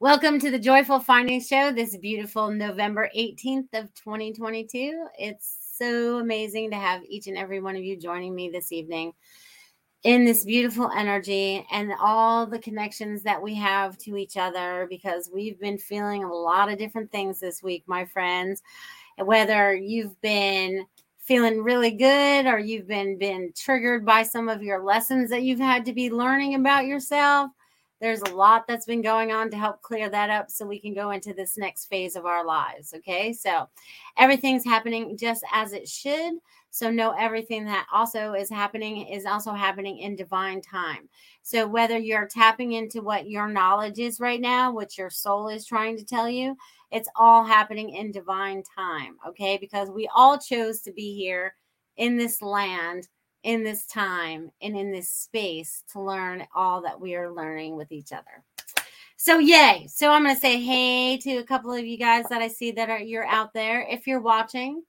Welcome to the Joyful Findings Show this beautiful November 18th of 2022. It's so amazing to have each and every one of you joining me this evening in this beautiful energy and all the connections that we have to each other because we've been feeling a lot of different things this week, my friends. Whether you've been feeling really good or you've been been triggered by some of your lessons that you've had to be learning about yourself there's a lot that's been going on to help clear that up so we can go into this next phase of our lives. Okay. So everything's happening just as it should. So know everything that also is happening is also happening in divine time. So whether you're tapping into what your knowledge is right now, what your soul is trying to tell you, it's all happening in divine time. Okay. Because we all chose to be here in this land in this time and in this space to learn all that we are learning with each other. So yay. So I'm going to say hey to a couple of you guys that I see that are you're out there. If you're watching,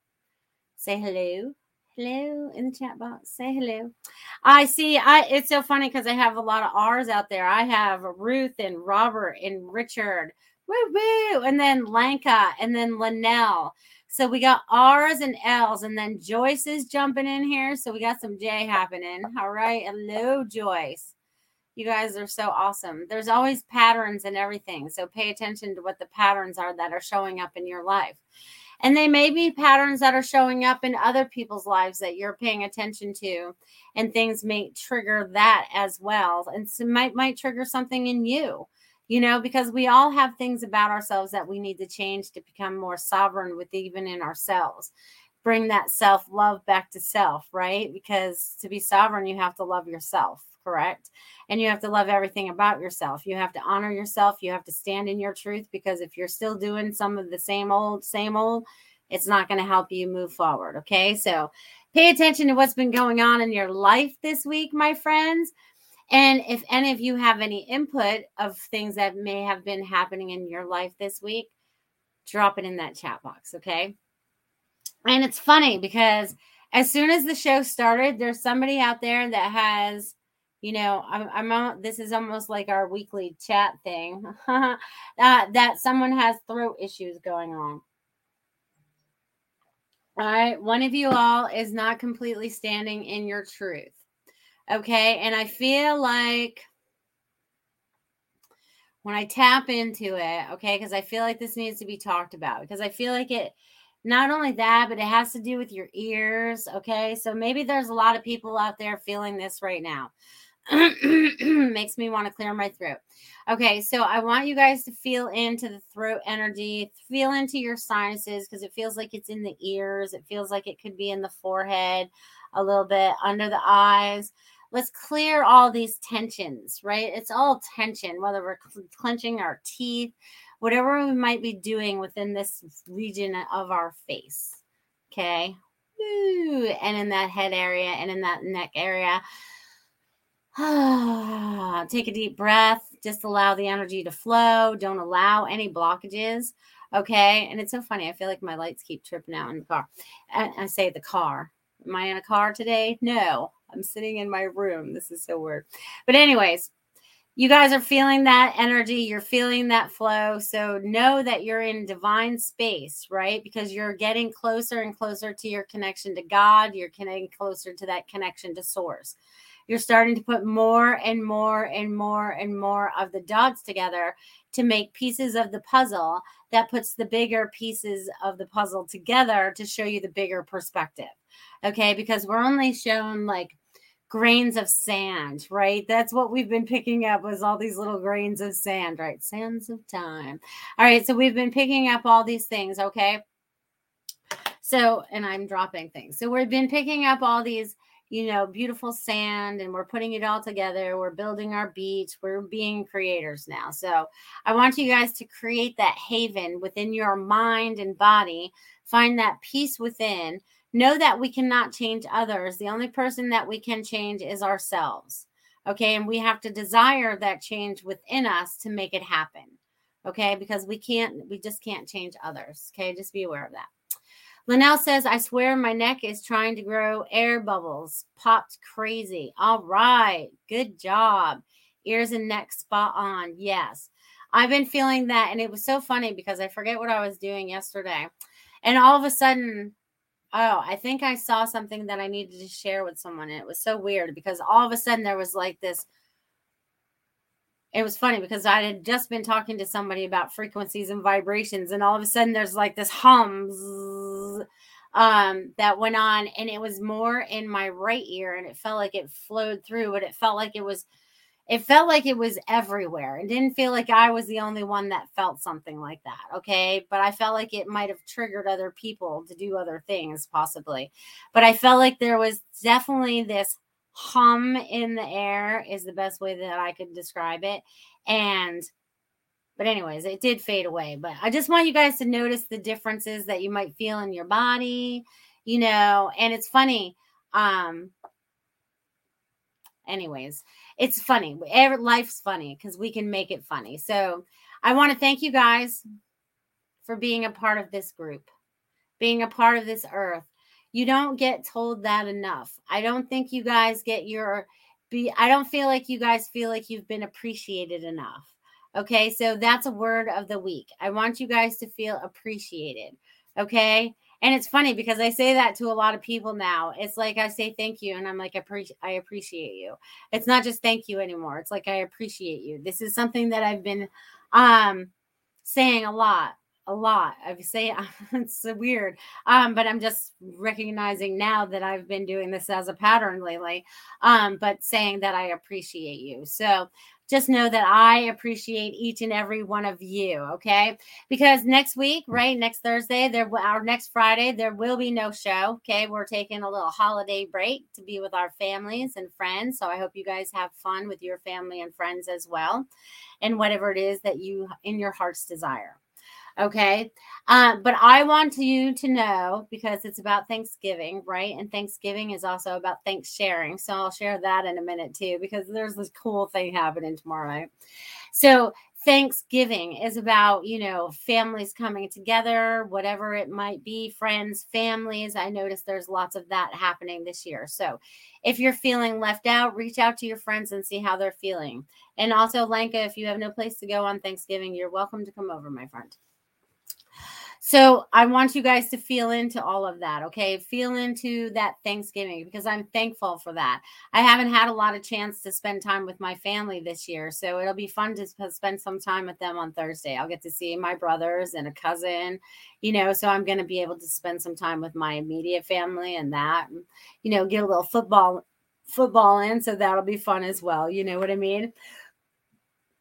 say hello. Hello in the chat box. Say hello. I see I it's so funny because I have a lot of R's out there. I have Ruth and Robert and Richard. Woo woo. And then Lanka and then Linnell. So we got R's and L's, and then Joyce is jumping in here. So we got some J happening. All right. Hello, Joyce. You guys are so awesome. There's always patterns and everything. So pay attention to what the patterns are that are showing up in your life. And they may be patterns that are showing up in other people's lives that you're paying attention to. And things may trigger that as well. And so might might trigger something in you you know, because we all have things about ourselves that we need to change to become more sovereign with even in ourselves. Bring that self love back to self, right? Because to be sovereign, you have to love yourself, correct? And you have to love everything about yourself. You have to honor yourself. You have to stand in your truth because if you're still doing some of the same old, same old, it's not going to help you move forward. Okay. So pay attention to what's been going on in your life this week, my friends and if any of you have any input of things that may have been happening in your life this week, drop it in that chat box, okay? And it's funny because as soon as the show started, there's somebody out there that has, you know, I'm, I'm on, this is almost like our weekly chat thing, uh, that someone has throat issues going on. All right, one of you all is not completely standing in your truth. Okay. And I feel like when I tap into it, okay, because I feel like this needs to be talked about because I feel like it, not only that, but it has to do with your ears. Okay. So maybe there's a lot of people out there feeling this right now. Makes me want to clear my throat. Okay, so I want you guys to feel into the throat energy, feel into your sinuses because it feels like it's in the ears. It feels like it could be in the forehead, a little bit under the eyes let's clear all these tensions, right? It's all tension, whether we're clenching our teeth, whatever we might be doing within this region of our face. Okay. And in that head area and in that neck area. Take a deep breath. Just allow the energy to flow. Don't allow any blockages. Okay. And it's so funny. I feel like my lights keep tripping out in the car. I, I say the car. Am I in a car today? No. I'm sitting in my room. This is so weird. But, anyways, you guys are feeling that energy. You're feeling that flow. So, know that you're in divine space, right? Because you're getting closer and closer to your connection to God. You're getting closer to that connection to Source. You're starting to put more and more and more and more of the dots together to make pieces of the puzzle that puts the bigger pieces of the puzzle together to show you the bigger perspective. Okay. Because we're only shown like grains of sand, right? That's what we've been picking up was all these little grains of sand, right? Sands of time. All right, so we've been picking up all these things, okay? So, and I'm dropping things. So we've been picking up all these, you know, beautiful sand and we're putting it all together. We're building our beach. We're being creators now. So I want you guys to create that haven within your mind and body. Find that peace within know that we cannot change others. The only person that we can change is ourselves. Okay. And we have to desire that change within us to make it happen. Okay. Because we can't, we just can't change others. Okay. Just be aware of that. Linnell says, I swear my neck is trying to grow air bubbles. Popped crazy. All right. Good job. ears and neck spot on. Yes. I've been feeling that. And it was so funny because I forget what I was doing yesterday. And all of a sudden, oh, I think I saw something that I needed to share with someone. And it was so weird because all of a sudden there was like this. It was funny because I had just been talking to somebody about frequencies and vibrations, and all of a sudden there's like this hum um, that went on, and it was more in my right ear, and it felt like it flowed through, but it felt like it was it felt like it was everywhere and didn't feel like I was the only one that felt something like that. Okay. But I felt like it might have triggered other people to do other things, possibly. But I felt like there was definitely this hum in the air, is the best way that I could describe it. And, but, anyways, it did fade away. But I just want you guys to notice the differences that you might feel in your body, you know, and it's funny. Um, anyways, it's funny. Life's funny because we can make it funny. So I want to thank you guys for being a part of this group, being a part of this earth. You don't get told that enough. I don't think you guys get your be I don't feel like you guys feel like you've been appreciated enough. Okay? So that's a word of the week. I want you guys to feel appreciated. Okay? And it's funny because I say that to a lot of people now. It's like I say thank you and I'm like I, pre- I appreciate you. It's not just thank you anymore. It's like I appreciate you. This is something that I've been um saying a lot a lot. I say it's so weird, um, but I'm just recognizing now that I've been doing this as a pattern lately. Um, but saying that I appreciate you. So just know that I appreciate each and every one of you. Okay. Because next week, right, next Thursday, there, our next Friday, there will be no show. Okay. We're taking a little holiday break to be with our families and friends. So I hope you guys have fun with your family and friends as well. And whatever it is that you in your heart's desire. Okay. Uh, but I want you to know because it's about Thanksgiving, right? And Thanksgiving is also about thanks sharing. So I'll share that in a minute too, because there's this cool thing happening tomorrow night. So Thanksgiving is about, you know, families coming together, whatever it might be, friends, families. I noticed there's lots of that happening this year. So if you're feeling left out, reach out to your friends and see how they're feeling. And also, Lanka, if you have no place to go on Thanksgiving, you're welcome to come over, my friend. So I want you guys to feel into all of that, okay? Feel into that Thanksgiving because I'm thankful for that. I haven't had a lot of chance to spend time with my family this year, so it'll be fun to spend some time with them on Thursday. I'll get to see my brothers and a cousin, you know, so I'm going to be able to spend some time with my immediate family and that, you know, get a little football football in, so that'll be fun as well. You know what I mean?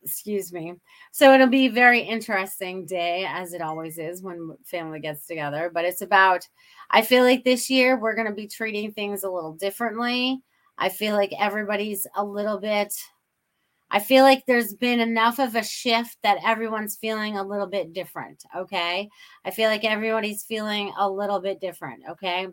Excuse me. So it'll be very interesting day, as it always is when family gets together. But it's about, I feel like this year we're going to be treating things a little differently. I feel like everybody's a little bit, I feel like there's been enough of a shift that everyone's feeling a little bit different. Okay. I feel like everybody's feeling a little bit different. Okay.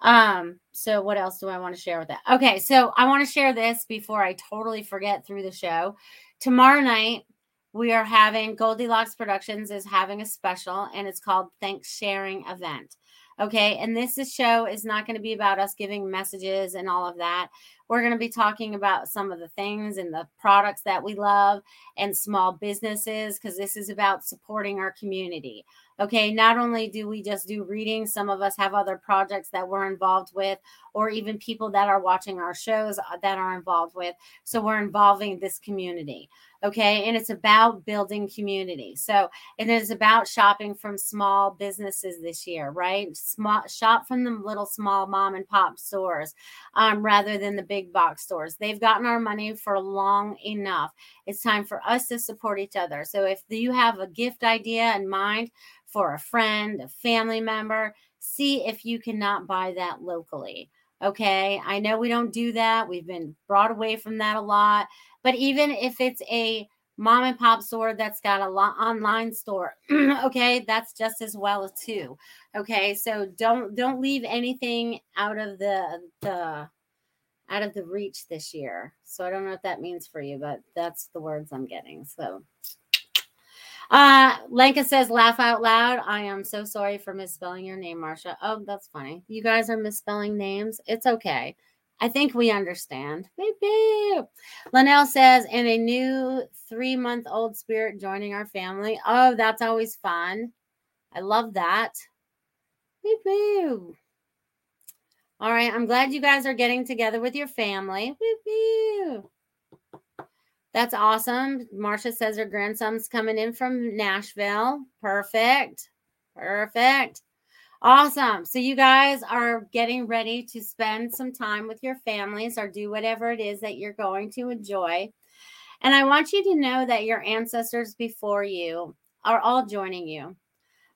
Um, so what else do I want to share with that? Okay, so I want to share this before I totally forget through the show. Tomorrow night, we are having Goldylocks Productions is having a special and it's called Thanks Sharing Event. Okay, and this show is not going to be about us giving messages and all of that. We're going to be talking about some of the things and the products that we love and small businesses because this is about supporting our community. Okay, not only do we just do readings, some of us have other projects that we're involved with, or even people that are watching our shows uh, that are involved with. So we're involving this community. Okay, and it's about building community. So it is about shopping from small businesses this year, right? Small shop from the little small mom and pop stores um, rather than the big box stores. They've gotten our money for long enough. It's time for us to support each other. So if you have a gift idea in mind, for a friend, a family member. See if you cannot buy that locally. Okay. I know we don't do that. We've been brought away from that a lot. But even if it's a mom and pop store that's got a lot online store okay that's just as well too okay so don't don't leave anything out of the the out of the reach this year so i don't know what that means for you but that's the words i'm getting so uh, Lenka says, laugh out loud. I am so sorry for misspelling your name, Marcia. Oh, that's funny. You guys are misspelling names. It's okay. I think we understand. Beep, Linnell says, and a new three month old spirit joining our family. Oh, that's always fun. I love that. Beep, beep. All right. I'm glad you guys are getting together with your family. Beep, beep. That's awesome. Marcia says her grandson's coming in from Nashville. Perfect. Perfect. Awesome. So you guys are getting ready to spend some time with your families or do whatever it is that you're going to enjoy. And I want you to know that your ancestors before you are all joining you.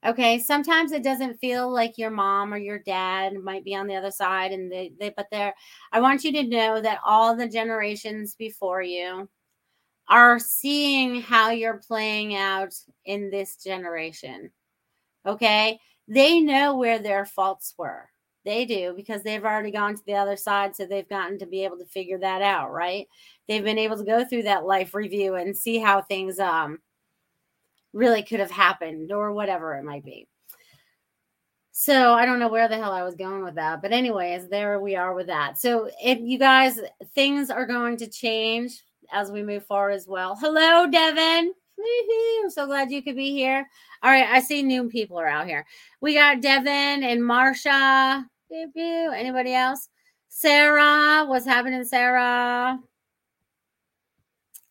Okay, sometimes it doesn't feel like your mom or your dad might be on the other side and they, they but they're I want you to know that all the generations before you are seeing how you're playing out in this generation. Okay? they know where their faults were. They do because they've already gone to the other side. So they've gotten to be able to figure that out, right? They've been able to go through that life review and see how things um really could have happened or whatever it might be. So I don't know where the hell I was going with that. But anyways, there we are with that. So if you guys things are going to change as we move forward as well. Hello, Devin. I'm so glad you could be here. All right, I see new people are out here. We got Devin and Marcia. Anybody else? Sarah, what's happening, Sarah?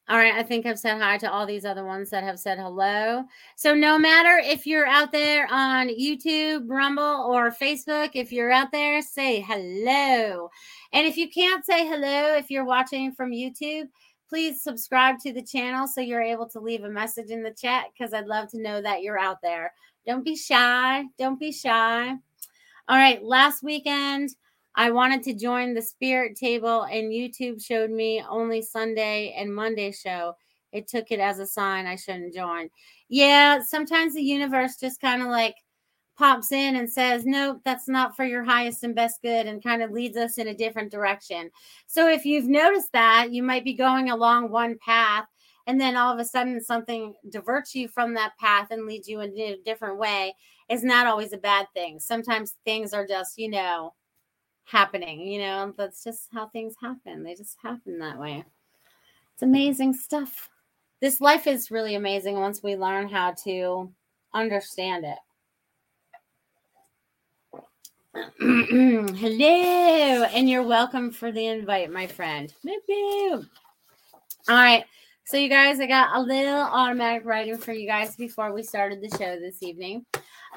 All right, I think I've said hi to all these other ones that have said hello. So, no matter if you're out there on YouTube, Rumble, or Facebook, if you're out there, say hello. And if you can't say hello, if you're watching from YouTube, please subscribe to the channel so you're able to leave a message in the chat because I'd love to know that you're out there. Don't be shy. Don't be shy. All right, last weekend, I wanted to join the spirit table, and YouTube showed me only Sunday and Monday show. It took it as a sign I shouldn't join. Yeah, sometimes the universe just kind of like pops in and says, Nope, that's not for your highest and best good, and kind of leads us in a different direction. So if you've noticed that, you might be going along one path, and then all of a sudden something diverts you from that path and leads you in a different way. Is not always a bad thing. Sometimes things are just, you know, happening, you know, that's just how things happen. They just happen that way. It's amazing stuff. This life is really amazing once we learn how to understand it. Hello, and you're welcome for the invite, my friend. All right. So, you guys, I got a little automatic writing for you guys before we started the show this evening.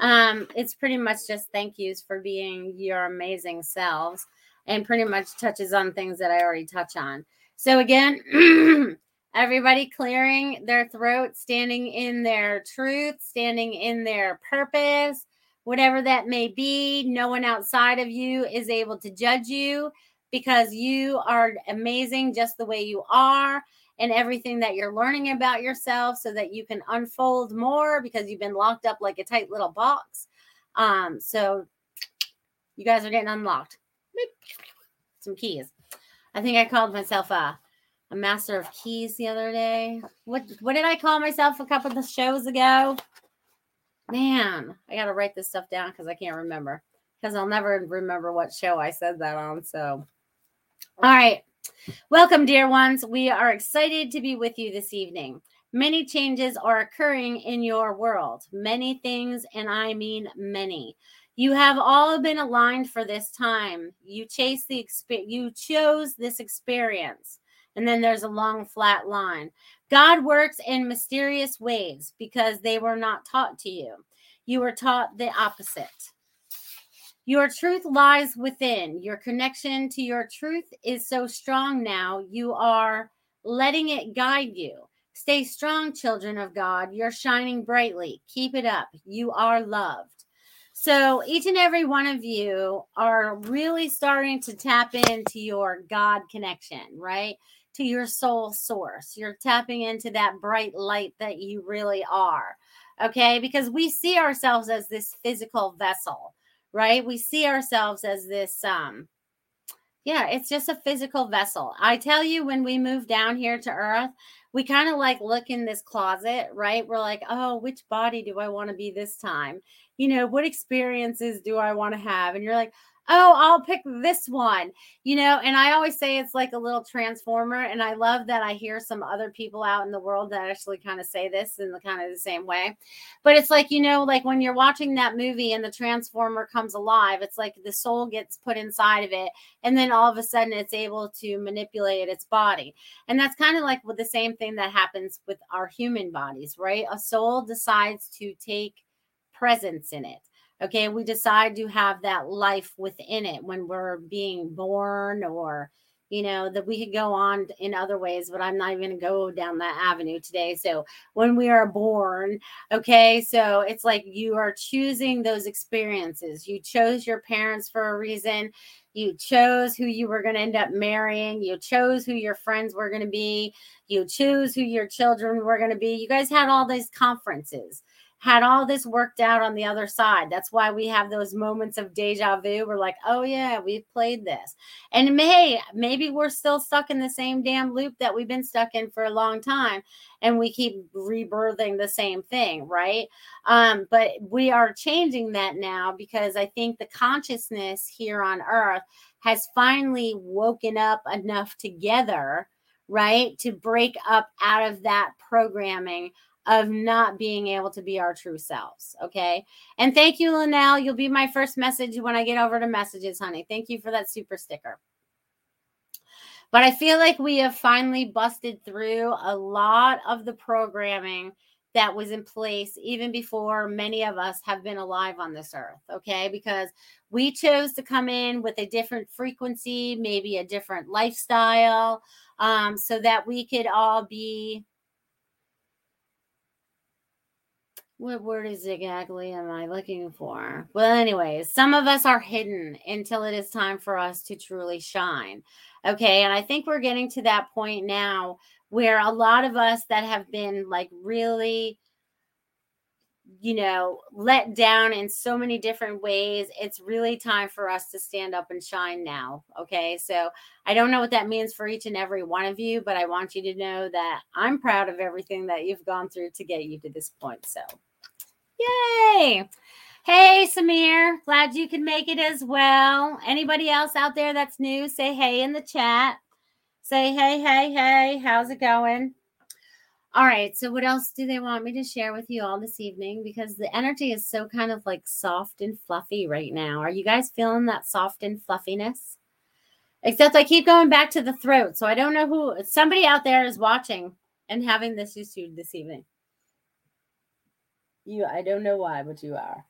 Um, it's pretty much just thank yous for being your amazing selves and pretty much touches on things that I already touch on. So, again, everybody clearing their throat, standing in their truth, standing in their purpose whatever that may be. No one outside of you is able to judge you because you are amazing just the way you are and everything that you're learning about yourself so that you can unfold more because you've been locked up like a tight little box. Um, so you guys are getting unlocked. Some keys. I think I called myself a, a master of keys the other day. What what did I call myself a couple of shows ago? Man, I got to write this stuff down because I can't remember because I'll never remember what show I said that on. So, all right. Welcome, dear ones. We are excited to be with you this evening. Many changes are occurring in your world. Many things, and I mean many. You have all been aligned for this time. You chase the exp- you chose this experience. And then there's a long flat line. God works in mysterious ways because they were not taught to you. You were taught the opposite. Your truth lies within. Your connection to your truth is so strong now, you are letting it guide you. Stay strong, children of God. You're shining brightly. Keep it up. You are loved. So, each and every one of you are really starting to tap into your God connection, right? To your soul source. You're tapping into that bright light that you really are. Okay. Because we see ourselves as this physical vessel, right? We see ourselves as this, um, yeah, it's just a physical vessel. I tell you, when we move down here to earth, we kind of like look in this closet, right? We're like, oh, which body do I want to be this time? You know, what experiences do I want to have? And you're like, oh, I'll pick this one, you know. And I always say it's like a little transformer. And I love that I hear some other people out in the world that actually kind of say this in the kind of the same way. But it's like, you know, like when you're watching that movie and the transformer comes alive, it's like the soul gets put inside of it. And then all of a sudden it's able to manipulate its body. And that's kind of like with the same thing that happens with our human bodies, right? A soul decides to take presence in it Okay, we decide to have that life within it when we're being born, or you know, that we could go on in other ways, but I'm not even going to go down that avenue today. So, when we are born, okay, so it's like you are choosing those experiences. You chose your parents for a reason. You chose who you were going to end up marrying. You chose who your friends were going to be. You choose who your children were going to be. You guys had all these conferences had all this worked out on the other side. That's why we have those moments of deja vu. We're like, oh, yeah, we've played this. And hey, maybe we're still stuck in the same damn loop that we've been stuck in for a long time. And we keep rebirthing the same thing, right? Um, but we are changing that now because I think the consciousness here on earth has finally woken up enough together, right, to break up out of that programming of not being able to be our true selves. Okay. And thank you, Linnell. You'll be my first message when I get over to messages, honey. Thank you for that super sticker. But I feel like we have finally busted through a lot of the programming that was in place even before many of us have been alive on this earth. Okay. Because we chose to come in with a different frequency, maybe a different lifestyle, um, so that we could all be what word is exactly am I looking for? Well, anyways, some of us are hidden until it is time for us to truly shine. Okay. And I think we're getting to that point now where a lot of us that have been like really, you know, let down in so many different ways, it's really time for us to stand up and shine now. Okay. So I don't know what that means for each and every one of you, but I want you to know that I'm proud of everything that you've gone through to get you to this point. So, yay. Hey, Samir, glad you could make it as well. Anybody else out there that's new, say hey in the chat. Say hey, hey, hey, how's it going? All right, so what else do they want me to share with you all this evening? Because the energy is so kind of like soft and fluffy right now. Are you guys feeling that soft and fluffiness? Except I keep going back to the throat. So I don't know who, somebody out there is watching and having this issue this evening. You, I don't know why, but you are.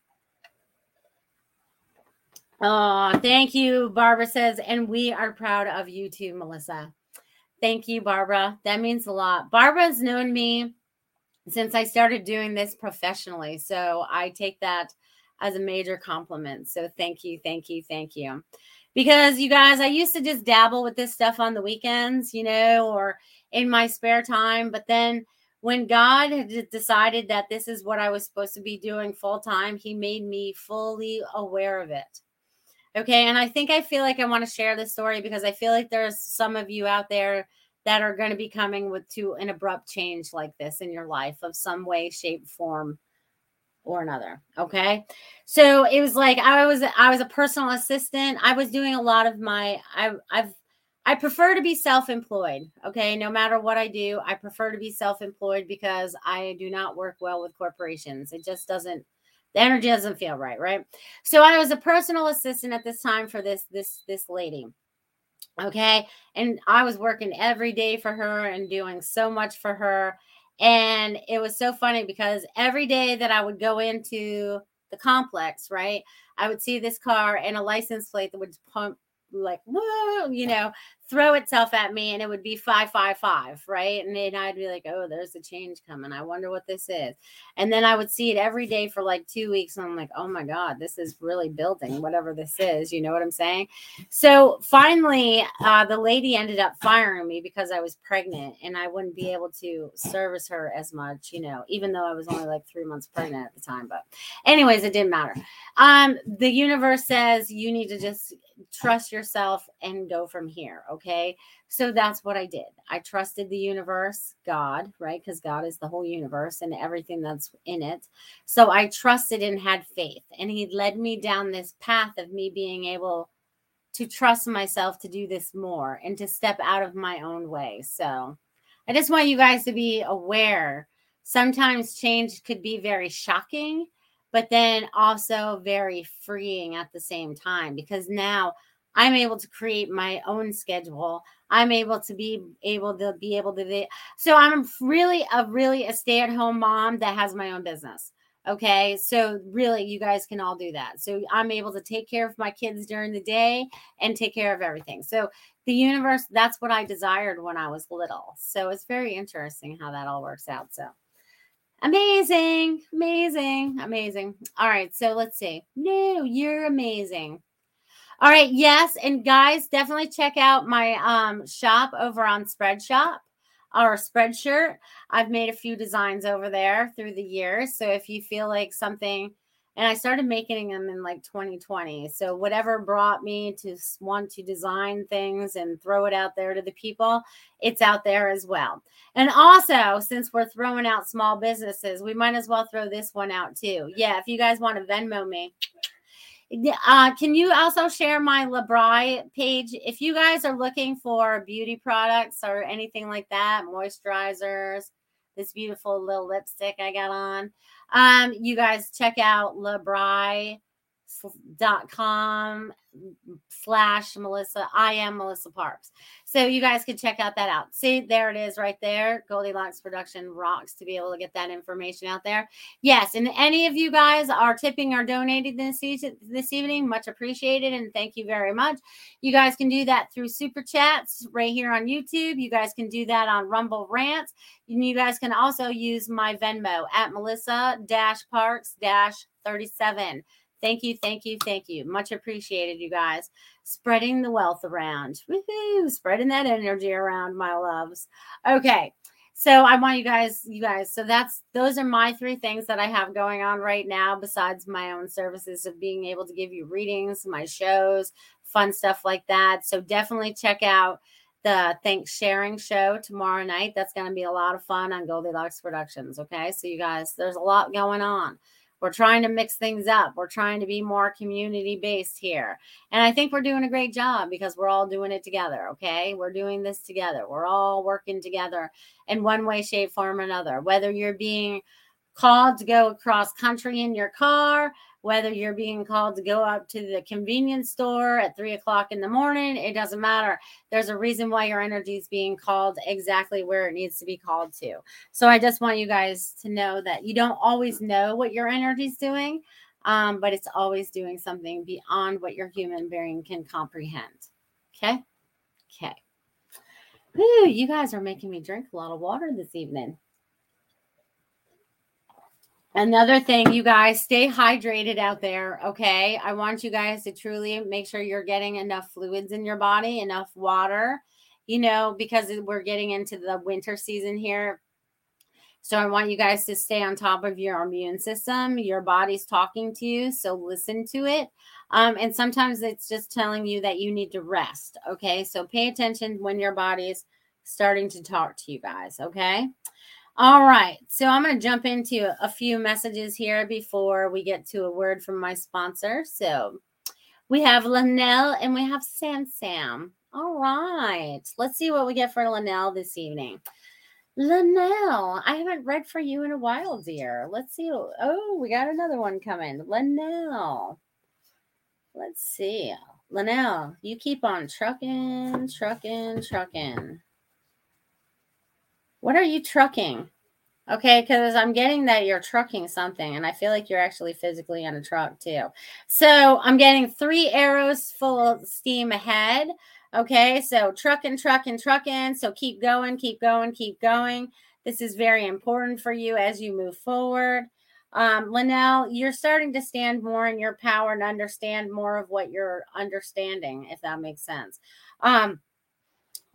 Oh, thank you, Barbara says, and we are proud of you too, Melissa. Thank you, Barbara. That means a lot. Barbara's known me since I started doing this professionally. So I take that as a major compliment. So thank you, thank you, thank you. Because you guys, I used to just dabble with this stuff on the weekends, you know, or in my spare time. But then when God had decided that this is what I was supposed to be doing full time, He made me fully aware of it. Okay. And I think I feel like I want to share this story because I feel like there's some of you out there that are going to be coming with to an abrupt change like this in your life of some way, shape, form, or another. Okay. So it was like I was I was a personal assistant. I was doing a lot of my I I've I prefer to be self employed. Okay. No matter what I do, I prefer to be self employed because I do not work well with corporations. It just doesn't, the energy doesn't feel right. Right. So I was a personal assistant at this time for this, this, this lady. Okay. And I was working every day for her and doing so much for her. And it was so funny because every day that I would go into the complex, right, I would see this car and a license plate that would pump like whoa you know throw itself at me and it would be 555 right? And then i'd be like oh there's a change coming. I wonder what this is. And then i would see it every day for like two weeks and i'm like oh my god this is really building whatever this is. You know what i'm saying? So finally uh, the lady ended up firing me because i was pregnant and i wouldn't be able to service her as much you know even though i was only like three months pregnant at the time but anyways it didn't matter. Um the universe says you need to just trust yourself and go from here Okay. So that's what I did. I trusted the universe, God, right? Because God is the whole universe and everything that's in it. So I trusted and had faith. And He led me down this path of me being able to trust myself to do this more and to step out of my own way. So I just want you guys to be aware. Sometimes change could be very shocking, but then also very freeing at the same time because now I'm able to create my own schedule. I'm able to be able to be able to be so I'm really a really a stay-at-home mom that has my own business. Okay. So really you guys can all do that. So I'm able to take care of my kids during the day and take care of everything. So the universe, that's what I desired when I was little. So it's very interesting how that all works out. So amazing, amazing, amazing. All right. So let's see. No, you're amazing. All right, yes, and guys, definitely check out my um shop over on Spreadshop or Spreadshirt. I've made a few designs over there through the years. So if you feel like something, and I started making them in like 2020. So whatever brought me to want to design things and throw it out there to the people, it's out there as well. And also, since we're throwing out small businesses, we might as well throw this one out too. Yeah, if you guys want to Venmo me, uh, can you also share my L'BRI page? If you guys are looking for beauty products or anything like that, moisturizers, this beautiful little lipstick I got on, um, you guys check out L'BRI dot com slash Melissa. I am Melissa Parks. So you guys can check out that out. See, there it is right there. Goldylocks Production rocks to be able to get that information out there. Yes, and any of you guys are tipping or donating this season, this evening, much appreciated and thank you very much. You guys can do that through super chats right here on YouTube. You guys can do that on Rumble Rants. And you guys can also use my Venmo at Melissa Parks 37. Thank you, thank you, thank you. Much appreciated, you guys. Spreading the wealth around. Woohoo! Spreading that energy around, my loves. Okay. So I want you guys, you guys. So that's those are my three things that I have going on right now, besides my own services of being able to give you readings, my shows, fun stuff like that. So definitely check out the Thanks Sharing show tomorrow night. That's going to be a lot of fun on Goldylocks Productions. Okay. So, you guys, there's a lot going on. We're trying to mix things up. We're trying to be more community based here. And I think we're doing a great job because we're all doing it together. Okay. We're doing this together. We're all working together in one way, shape, form, or another. Whether you're being called to go across country in your car, whether you're being called to go up to the convenience store at three o'clock in the morning, it doesn't matter. There's a reason why your energy is being called exactly where it needs to be called to. So I just want you guys to know that you don't always know what your energy is doing, um, but it's always doing something beyond what your human being can comprehend. Okay. Okay. Whew, you guys are making me drink a lot of water this evening. Another thing, you guys stay hydrated out there. Okay. I want you guys to truly make sure you're getting enough fluids in your body, enough water, you know, because we're getting into the winter season here. So I want you guys to stay on top of your immune system. Your body's talking to you. So listen to it. Um, and sometimes it's just telling you that you need to rest. Okay. So pay attention when your body's starting to talk to you guys. Okay. All right. So I'm going to jump into a few messages here before we get to a word from my sponsor. So we have Linnell and we have Sam Sam. All right. Let's see what we get for Linnell this evening. Linnell, I haven't read for you in a while, dear. Let's see. Oh, we got another one coming. Linnell. Let's see. Linnell, you keep on trucking, trucking, trucking. What are you trucking? Okay, because I'm getting that you're trucking something, and I feel like you're actually physically on a truck too. So I'm getting three arrows full of steam ahead. Okay, so trucking, trucking, trucking. So keep going, keep going, keep going. This is very important for you as you move forward. Um, Linnell, you're starting to stand more in your power and understand more of what you're understanding, if that makes sense. Um,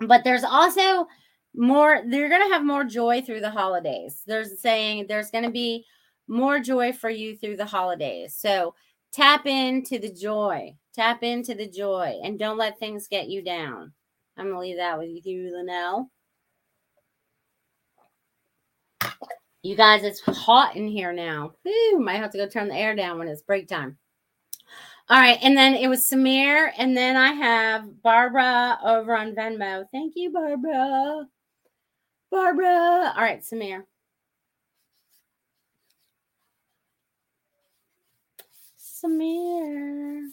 but there's also more they're going to have more joy through the holidays there's saying there's going to be more joy for you through the holidays so tap into the joy tap into the joy and don't let things get you down I'm gonna leave that with you now. You guys, it's hot in here now. Whew, might have to go turn the air down when it's break time. All right, and then it was Samir, and then I have Barbara over on Venmo. Thank you, Barbara. Barbara. All right, Samir. Samir.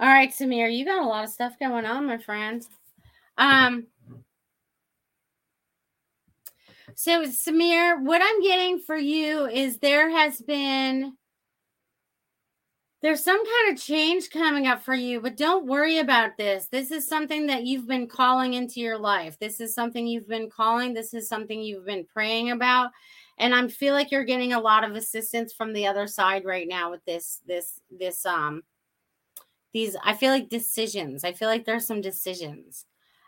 All right, Samir, you got a lot of stuff going on, my friend. Um, so, Samir, what I'm getting for you is there has been there's some kind of change coming up for you, but don't worry about this. This is something that you've been calling into your life. This is something you've been calling. This is something you've been praying about. And I feel like you're getting a lot of assistance from the other side right now with this, this, this, um, these, I feel like decisions. I feel like there's some decisions.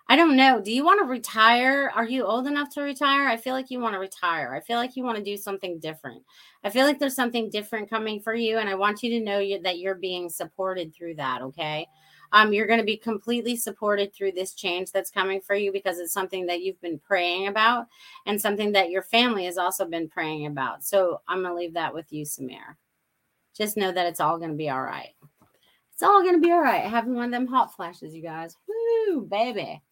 I don't know. Do you want to retire? Are you old enough to retire? I feel like you want to retire. I feel like you want to do something different. I feel like there's something different coming for you, and I want you to know you, that you're being supported through that. Okay. Um, you're going to be completely supported through this change that's coming for you because it's something that you've been praying about and something that your family has also been praying about. So I'm going to leave that with you, Samir. Just know that it's all going to be all right. It's all going to be all right. Having one of them hot flashes, you guys. Woo, baby.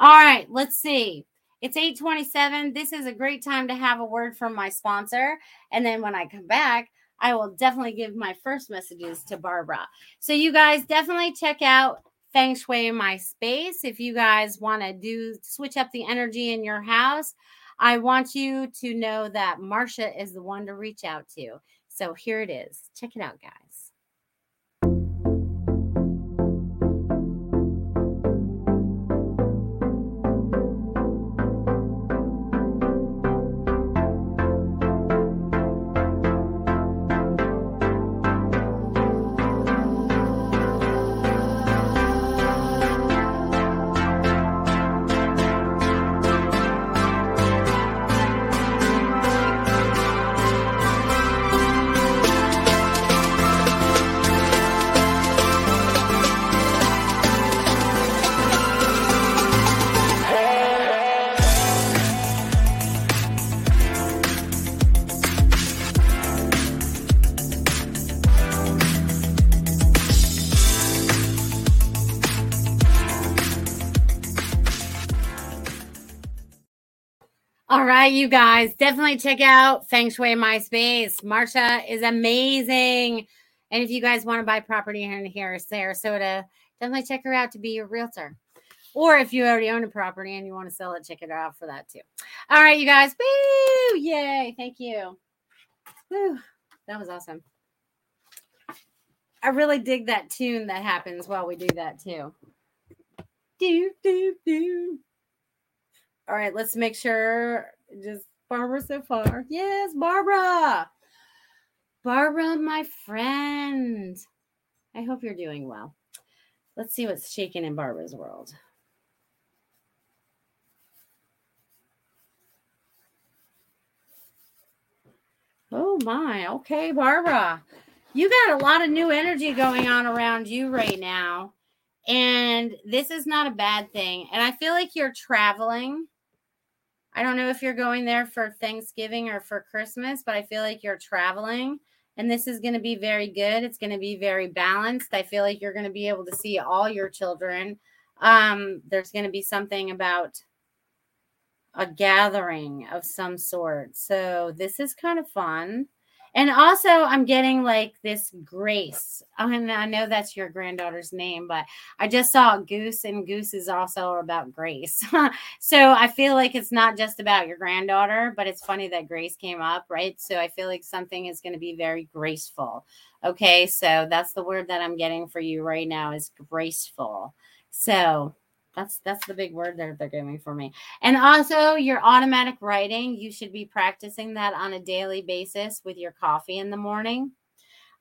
All right, let's see. It's 827. This is a great time to have a word from my sponsor. And then when I come back, I will definitely give my first messages to Barbara. So you guys definitely check out Feng Shui My Space. If you guys want to do switch up the energy in your house, I want you to know that Marcia is the one to reach out to. So here it is. Check it out, guys. You guys, definitely check out Feng Shui My Space. Marcia is amazing. And if you guys want to buy property here in here, Sarasota, definitely check her out to be your realtor. Or if you already own a property and you want to sell it, check it out for that too. All right, you guys. Woo! Yay. Thank you. Woo. That was awesome. I really dig that tune that happens while we do that too. Do, do, do. All right, let's make sure. Just Barbara so far. Yes, Barbara. Barbara, my friend. I hope you're doing well. Let's see what's shaking in Barbara's world. Oh my. Okay, Barbara. You got a lot of new energy going on around you right now. And this is not a bad thing. And I feel like you're traveling I don't know if you're going there for Thanksgiving or for Christmas, but I feel like you're traveling and this is going to be very good. It's going to be very balanced. I feel like you're going to be able to see all your children. Um, there's going to be something about a gathering of some sort. So this is kind of fun. And also, I'm getting like this Grace. And I know that's your granddaughter's name, but I just saw Goose, and Goose is also about Grace. so I feel like it's not just about your granddaughter, but it's funny that Grace came up, right? So I feel like something is going to be very graceful. Okay. So that's the word that I'm getting for you right now is graceful. So that's that's the big word that they're giving for me. And also your automatic writing, you should be practicing that on a daily basis with your coffee in the morning.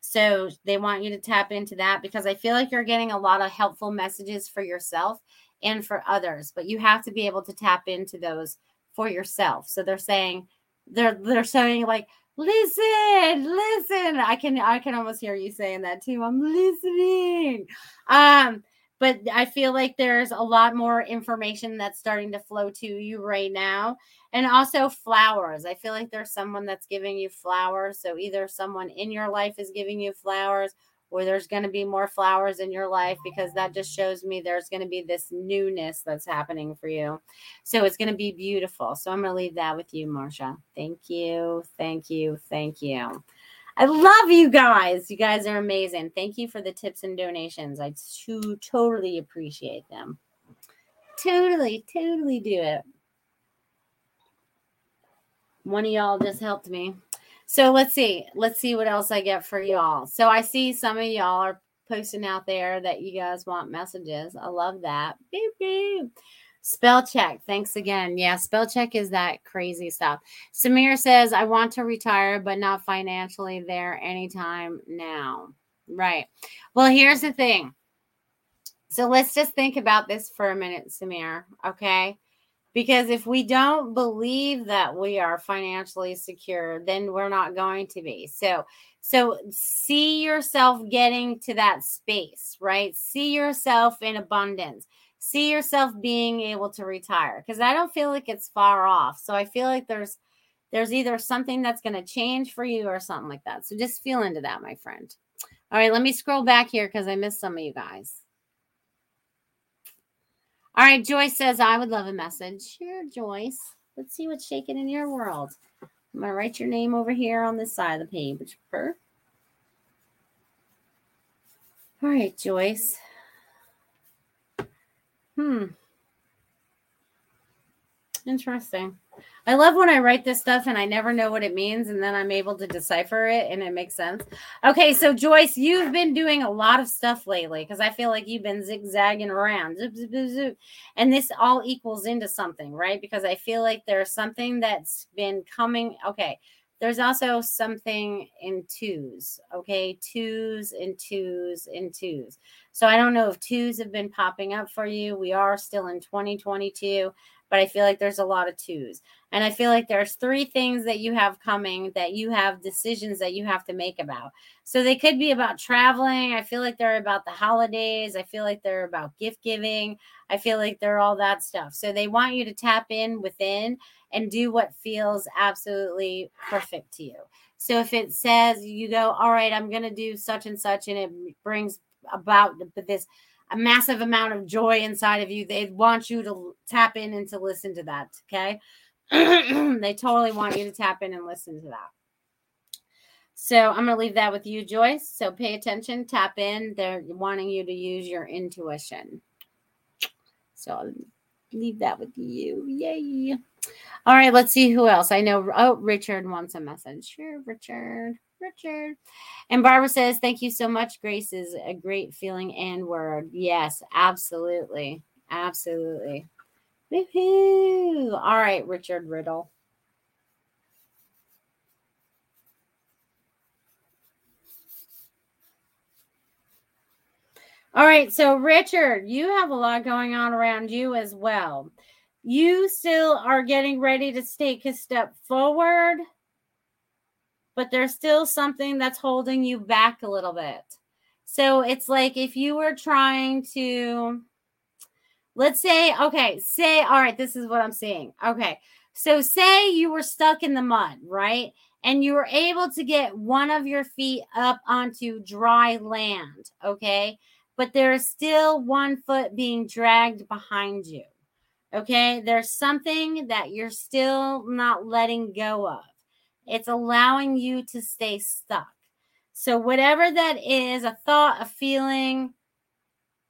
So they want you to tap into that because I feel like you're getting a lot of helpful messages for yourself and for others, but you have to be able to tap into those for yourself. So they're saying they're they're saying like listen, listen. I can I can almost hear you saying that too. I'm listening. Um, but I feel like there's a lot more information that's starting to flow to you right now. And also flowers. I feel like there's someone that's giving you flowers. So either someone in your life is giving you flowers or there's going to be more flowers in your life because that just shows me there's going to be this newness that's happening for you. So it's going to be beautiful. So I'm going to leave that with you, Marcia. Thank you. Thank you. Thank you. I love you guys. You guys are amazing. Thank you for the tips and donations. I too, totally appreciate them. Totally, totally do it. One of y'all just helped me. So let's see. Let's see what else I get for y'all. So I see some of y'all are posting out there that you guys want messages. I love that. Beep, beep. Spell check. Thanks again. Yeah, spell check is that crazy stuff. Samir says, I want to retire, but not financially there anytime now. Right. Well, here's the thing. So let's just think about this for a minute, Samir. Okay. Because if we don't believe that we are financially secure, then we're not going to be. So, so see yourself getting to that space, right? See yourself in abundance. See yourself being able to retire because I don't feel like it's far off. So I feel like there's there's either something that's going to change for you or something like that. So just feel into that, my friend. All right, let me scroll back here because I missed some of you guys. All right, Joyce says, I would love a message. Sure, Joyce. Let's see what's shaking in your world. I'm going to write your name over here on this side of the page. All right, Joyce. Hmm. Interesting. I love when I write this stuff and I never know what it means, and then I'm able to decipher it and it makes sense. Okay, so Joyce, you've been doing a lot of stuff lately because I feel like you've been zigzagging around, zip, zip, zip, and this all equals into something, right? Because I feel like there's something that's been coming. Okay, there's also something in twos, okay, twos and twos and twos. So I don't know if twos have been popping up for you. We are still in 2022 but I feel like there's a lot of twos. And I feel like there's three things that you have coming that you have decisions that you have to make about. So they could be about traveling. I feel like they're about the holidays. I feel like they're about gift giving. I feel like they're all that stuff. So they want you to tap in within and do what feels absolutely perfect to you. So if it says you go, all right, I'm going to do such and such, and it brings about this a massive amount of joy inside of you. They want you to tap in and to listen to that. Okay. they totally want you to tap in and listen to that. So I'm going to leave that with you, Joyce. So pay attention, tap in. They're wanting you to use your intuition. So I'll leave that with you. Yay. All right, let's see who else. I know. Oh, Richard wants a message. Sure, Richard. Richard. And Barbara says, Thank you so much. Grace is a great feeling and word. Yes, absolutely. Absolutely. All right, Richard Riddle. All right, so Richard, you have a lot going on around you as well. You still are getting ready to take a step forward but there's still something that's holding you back a little bit. So it's like if you were trying to, let's say, okay, say, all right, this is what I'm seeing. Okay. So say you were stuck in the mud, right? And you were able to get one of your feet up onto dry land, okay? But there's still one foot being dragged behind you, okay? There's something that you're still not letting go of. It's allowing you to stay stuck. So, whatever that is a thought, a feeling,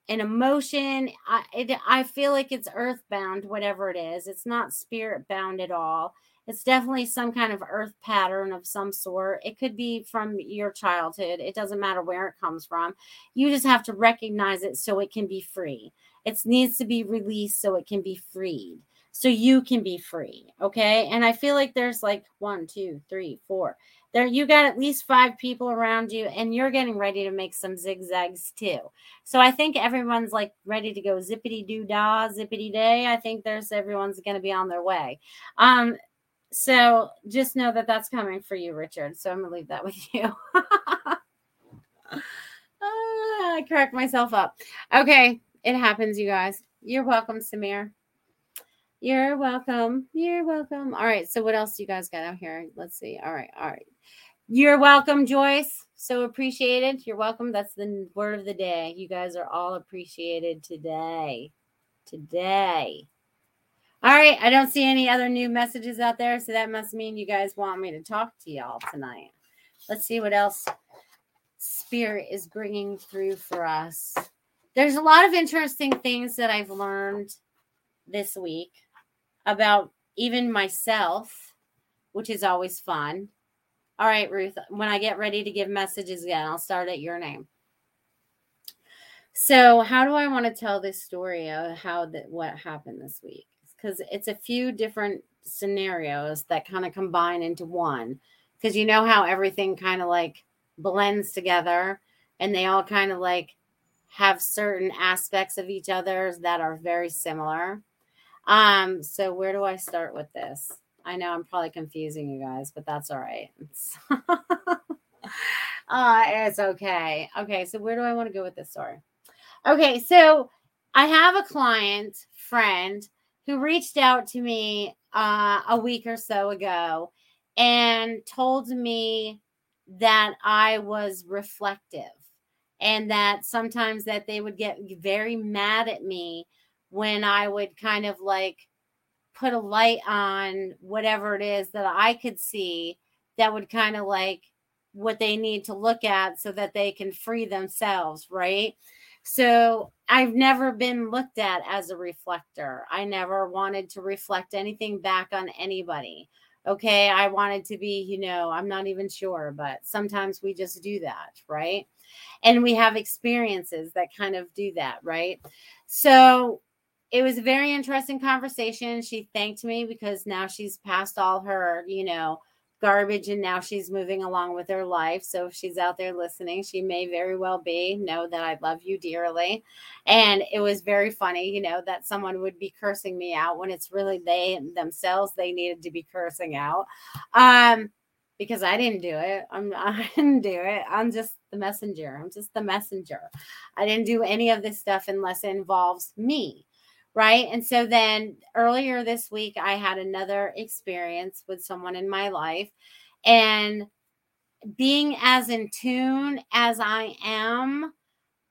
an emotion, I, it, I feel like it's earthbound, whatever it is. It's not spirit bound at all. It's definitely some kind of earth pattern of some sort. It could be from your childhood. It doesn't matter where it comes from. You just have to recognize it so it can be free. It needs to be released so it can be freed so you can be free. Okay. And I feel like there's like one, two, three, four. There, you got at least five people around you, and you're getting ready to make some zigzags too. So I think everyone's like ready to go zippity doo dah, zippity day. I think there's everyone's going to be on their way. Um, so just know that that's coming for you, Richard. So I'm gonna leave that with you. Ah, I cracked myself up. Okay, it happens, you guys. You're welcome, Samir. You're welcome. You're welcome. All right. So what else do you guys got out here? Let's see. All right. All right. You're welcome, Joyce. So appreciated. You're welcome. That's the word of the day. You guys are all appreciated today. Today. All right. I don't see any other new messages out there. So that must mean you guys want me to talk to y'all tonight. Let's see what else Spirit is bringing through for us. There's a lot of interesting things that I've learned this week about even myself, which is always fun. All right, Ruth, when I get ready to give messages again, I'll start at your name. So, how do I want to tell this story of how that what happened this week? Because it's a few different scenarios that kind of combine into one. Because you know how everything kind of like blends together and they all kind of like have certain aspects of each other that are very similar. Um, so where do I start with this? I know I'm probably confusing you guys, but that's all right. It's, uh, it's okay. Okay, so where do I want to go with this story? Okay, so I have a client friend who reached out to me uh, a week or so ago and told me that I was reflective and that sometimes that they would get very mad at me when I would kind of like put a light on whatever it is that I could see that would kind of like what they need to look at so that they can free themselves, right? So I've never been looked at as a reflector. I never wanted to reflect anything back on anybody. Okay. I wanted to be, you know, I'm not even sure, but sometimes we just do that, right? And we have experiences that kind of do that, right? So it was a very interesting conversation. She thanked me because now she's passed all her, you know, garbage and now she's moving along with her life. So if she's out there listening, she may very well be. Know that I love you dearly. And it was very funny, you know, that someone would be cursing me out when it's really they themselves they needed to be cursing out. Um because I didn't do it. I'm I didn't do it. I'm just the messenger. I'm just the messenger. I didn't do any of this stuff unless it involves me right? And so then earlier this week, I had another experience with someone in my life. And being as in tune as I am,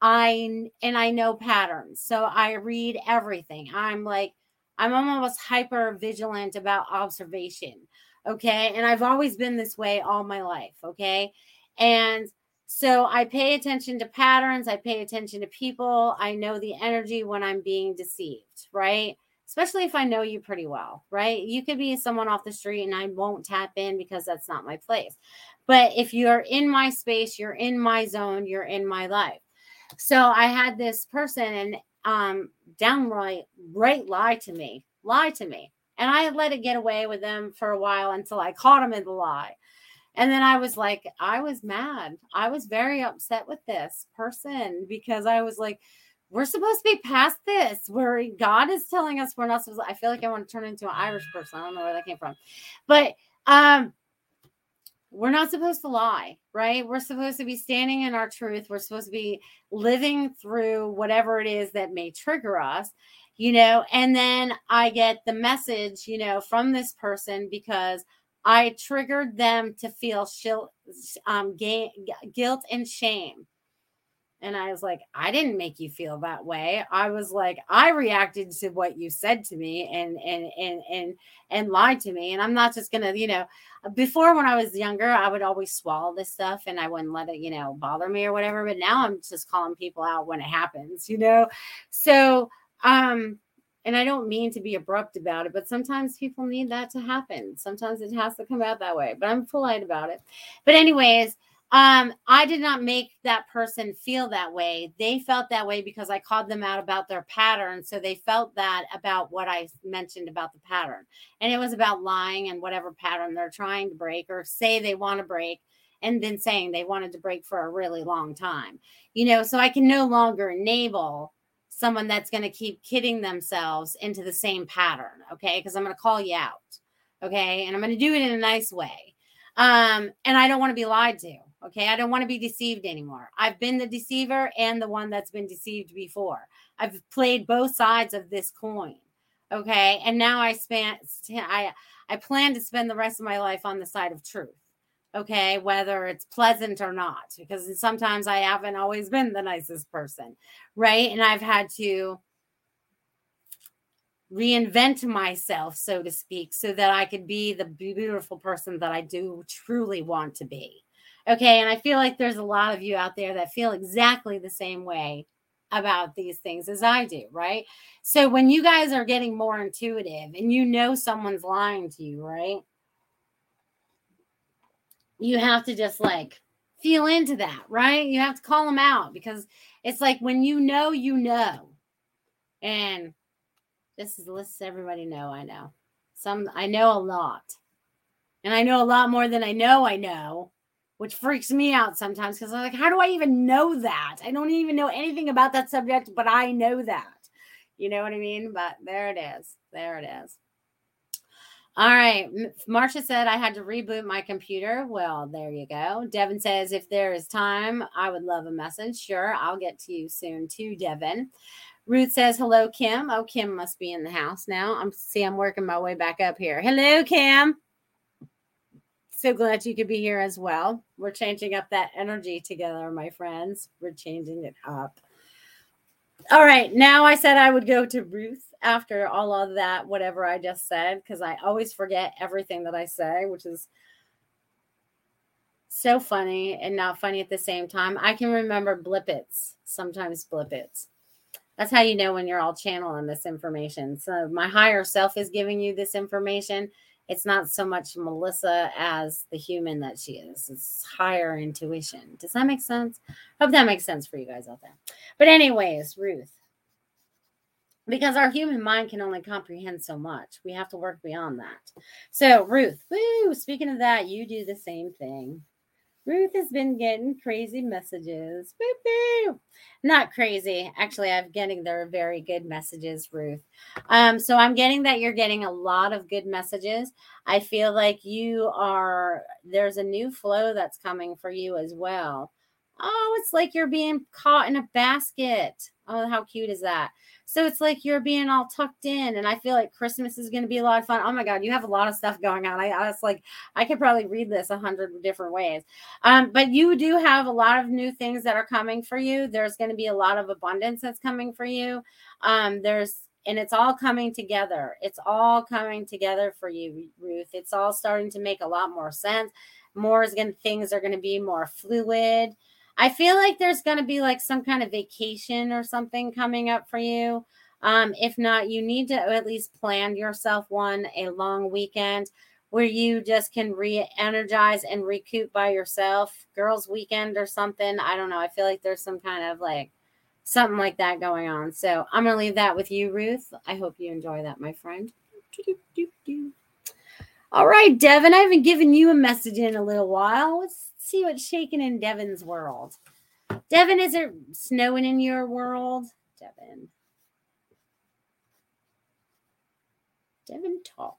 I and I know patterns. So I read everything. I'm like, I'm almost hyper vigilant about observation. Okay. And I've always been this way all my life. Okay. And so I pay attention to patterns, I pay attention to people, I know the energy when I'm being deceived, right? Especially if I know you pretty well, right? You could be someone off the street and I won't tap in because that's not my place. But if you're in my space, you're in my zone, you're in my life. So I had this person and um downright right lie to me, lie to me. And I let it get away with them for a while until I caught him in the lie. And then I was like, I was mad. I was very upset with this person because I was like, we're supposed to be past this where God is telling us we're not supposed to, I feel like I want to turn into an Irish person. I don't know where that came from. But um we're not supposed to lie, right? We're supposed to be standing in our truth. We're supposed to be living through whatever it is that may trigger us, you know. And then I get the message, you know, from this person because I triggered them to feel shil- um, ga- guilt and shame. And I was like, I didn't make you feel that way. I was like, I reacted to what you said to me and and and and and lied to me. And I'm not just gonna, you know, before when I was younger, I would always swallow this stuff and I wouldn't let it, you know, bother me or whatever. But now I'm just calling people out when it happens, you know. So um and I don't mean to be abrupt about it, but sometimes people need that to happen. Sometimes it has to come out that way, but I'm polite about it. But, anyways, um, I did not make that person feel that way. They felt that way because I called them out about their pattern. So they felt that about what I mentioned about the pattern. And it was about lying and whatever pattern they're trying to break or say they want to break and then saying they wanted to break for a really long time. You know, so I can no longer enable someone that's going to keep kidding themselves into the same pattern. Okay. Because I'm going to call you out. Okay. And I'm going to do it in a nice way. Um, and I don't want to be lied to. Okay. I don't want to be deceived anymore. I've been the deceiver and the one that's been deceived before. I've played both sides of this coin. Okay. And now I spent, I, I plan to spend the rest of my life on the side of truth. Okay. Whether it's pleasant or not, because sometimes I haven't always been the nicest person. Right. And I've had to, reinvent myself, so to speak, so that I could be the beautiful person that I do truly want to be. Okay. And I feel like there's a lot of you out there that feel exactly the same way about these things as I do, right? So when you guys are getting more intuitive and you know someone's lying to you, right? You have to just like feel into that, right? You have to call them out because it's like when you know, you know. And this is lets everybody know I know. Some I know a lot. And I know a lot more than I know I know, which freaks me out sometimes because I'm like, how do I even know that? I don't even know anything about that subject, but I know that. You know what I mean? But there it is. There it is. All right. Marcia said I had to reboot my computer. Well, there you go. Devin says if there is time, I would love a message. Sure, I'll get to you soon too, Devin. Ruth says, hello, Kim. Oh, Kim must be in the house now. I'm see, I'm working my way back up here. Hello, Kim. So glad you could be here as well. We're changing up that energy together, my friends. We're changing it up. All right. Now I said I would go to Ruth after all of that, whatever I just said, because I always forget everything that I say, which is so funny and not funny at the same time. I can remember blippets, sometimes blippets. That's how you know when you're all channeling this information. So my higher self is giving you this information. It's not so much Melissa as the human that she is. It's higher intuition. Does that make sense? Hope that makes sense for you guys out there. But anyways, Ruth. Because our human mind can only comprehend so much. We have to work beyond that. So, Ruth, woo, speaking of that, you do the same thing. Ruth has been getting crazy messages. Woo-hoo. Not crazy. Actually, I'm getting their very good messages, Ruth. Um, so I'm getting that you're getting a lot of good messages. I feel like you are, there's a new flow that's coming for you as well. Oh, it's like you're being caught in a basket. Oh, how cute is that? So it's like you're being all tucked in, and I feel like Christmas is going to be a lot of fun. Oh my God, you have a lot of stuff going on. I, I was like, I could probably read this a hundred different ways. Um, but you do have a lot of new things that are coming for you. There's going to be a lot of abundance that's coming for you. Um, there's and it's all coming together. It's all coming together for you, Ruth. It's all starting to make a lot more sense. More is going things are going to be more fluid. I feel like there's going to be like some kind of vacation or something coming up for you. Um, if not, you need to at least plan yourself one a long weekend where you just can re energize and recoup by yourself. Girls' weekend or something. I don't know. I feel like there's some kind of like something like that going on. So I'm going to leave that with you, Ruth. I hope you enjoy that, my friend. All right, Devin, I haven't given you a message in a little while. Let's see what's shaking in Devin's world. Devin, is it snowing in your world? Devin. Devin Top.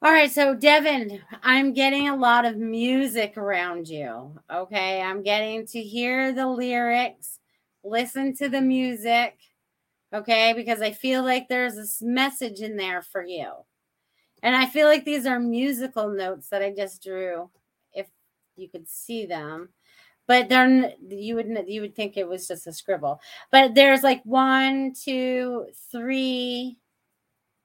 All right, so Devin, I'm getting a lot of music around you. Okay, I'm getting to hear the lyrics, listen to the music. Okay, because I feel like there's this message in there for you. And I feel like these are musical notes that I just drew, if you could see them. But then you would you would think it was just a scribble. But there's like one, two, three,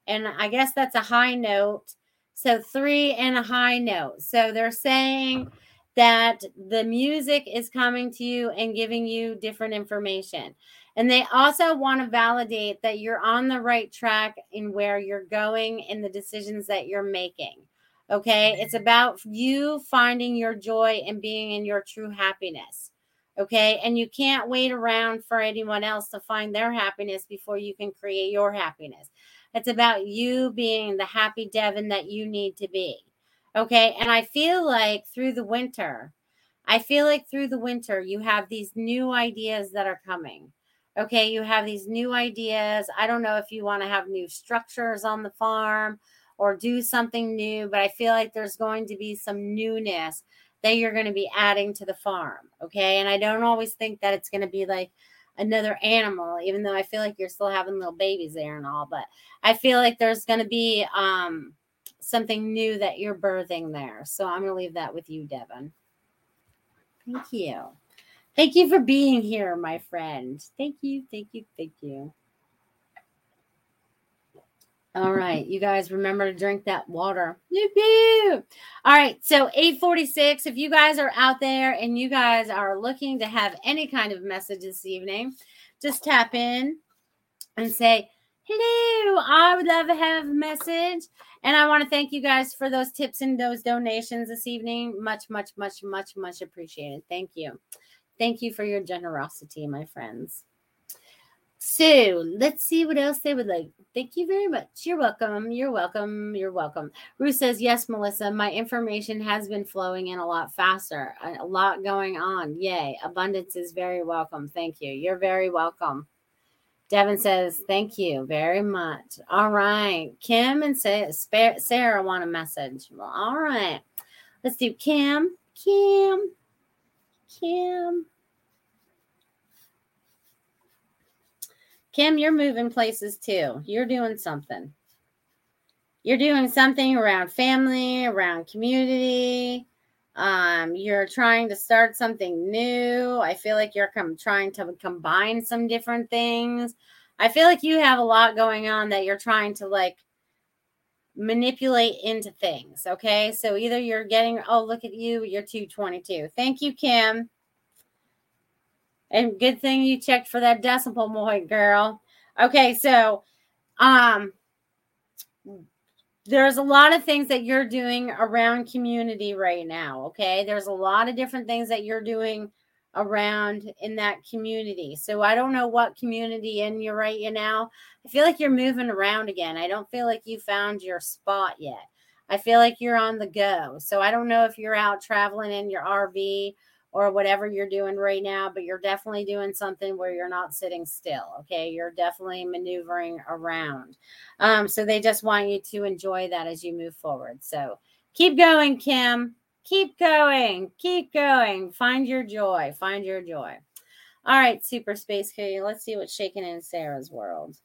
and I guess that's a high note so three and a high note. So they're saying that the music is coming to you and giving you different information. And they also want to validate that you're on the right track in where you're going and the decisions that you're making. Okay. It's about you finding your joy and being in your true happiness. Okay. And you can't wait around for anyone else to find their happiness before you can create your happiness. It's about you being the happy Devin that you need to be. Okay. And I feel like through the winter, I feel like through the winter, you have these new ideas that are coming. Okay, you have these new ideas. I don't know if you want to have new structures on the farm or do something new, but I feel like there's going to be some newness that you're going to be adding to the farm. Okay, and I don't always think that it's going to be like another animal, even though I feel like you're still having little babies there and all, but I feel like there's going to be um, something new that you're birthing there. So I'm going to leave that with you, Devin. Thank you. Thank you for being here, my friend. Thank you, thank you, thank you. All right, you guys remember to drink that water. All right, so 846. If you guys are out there and you guys are looking to have any kind of message this evening, just tap in and say, Hello, I would love to have a message. And I want to thank you guys for those tips and those donations this evening. Much, much, much, much, much appreciated. Thank you. Thank you for your generosity, my friends. So let's see what else they would like. Thank you very much. You're welcome. You're welcome. You're welcome. Ruth says, Yes, Melissa, my information has been flowing in a lot faster. A lot going on. Yay. Abundance is very welcome. Thank you. You're very welcome. Devin says, Thank you very much. All right. Kim and Sarah want a message. All right. Let's do Kim. Kim. Kim. Kim, you're moving places too. You're doing something. You're doing something around family, around community. Um, you're trying to start something new. I feel like you're com- trying to combine some different things. I feel like you have a lot going on that you're trying to like manipulate into things. Okay. So either you're getting, oh, look at you, you're 222. Thank you, Kim. And good thing you checked for that decimal point, girl. Okay, so um there's a lot of things that you're doing around community right now. Okay. There's a lot of different things that you're doing around in that community. So I don't know what community in you're right you now. I feel like you're moving around again. I don't feel like you found your spot yet. I feel like you're on the go. So I don't know if you're out traveling in your RV or whatever you're doing right now, but you're definitely doing something where you're not sitting still. Okay. You're definitely maneuvering around. Um, so they just want you to enjoy that as you move forward. So keep going, Kim. Keep going. Keep going. Find your joy. Find your joy. All right, Super Space Kitty. Let's see what's shaking in Sarah's world.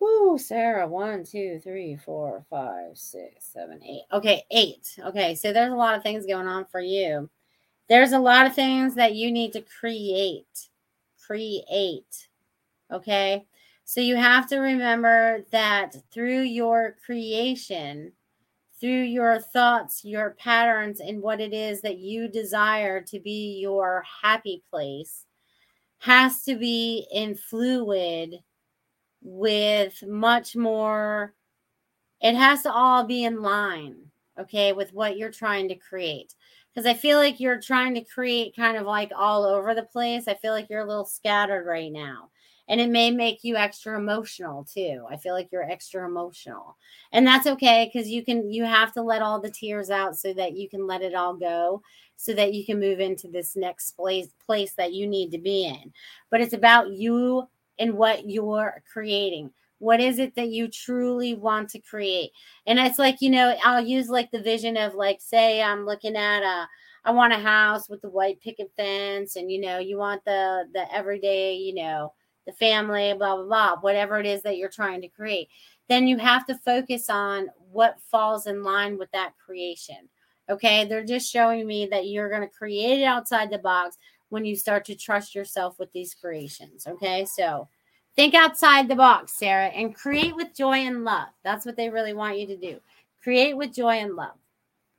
Whoo, Sarah. One, two, three, four, five, six, seven, eight. Okay, eight. Okay, so there's a lot of things going on for you. There's a lot of things that you need to create. Create. Okay. So you have to remember that through your creation, through your thoughts, your patterns, and what it is that you desire to be your happy place has to be in fluid with much more it has to all be in line okay with what you're trying to create. Because i feel like you're trying to create kind of like all over the place. I feel like you're a little scattered right now and it may make you extra emotional too i feel like you're extra emotional and that's okay because you can you have to let all the tears out so that you can let it all go so that you can move into this next place place that you need to be in but it's about you and what you're creating. What is it that you truly want to create? And it's like, you know, I'll use like the vision of like, say, I'm looking at a, I want a house with the white picket fence, and you know, you want the the everyday, you know, the family, blah blah blah, whatever it is that you're trying to create. Then you have to focus on what falls in line with that creation. Okay, they're just showing me that you're going to create it outside the box when you start to trust yourself with these creations. Okay. So think outside the box, Sarah, and create with joy and love. That's what they really want you to do. Create with joy and love.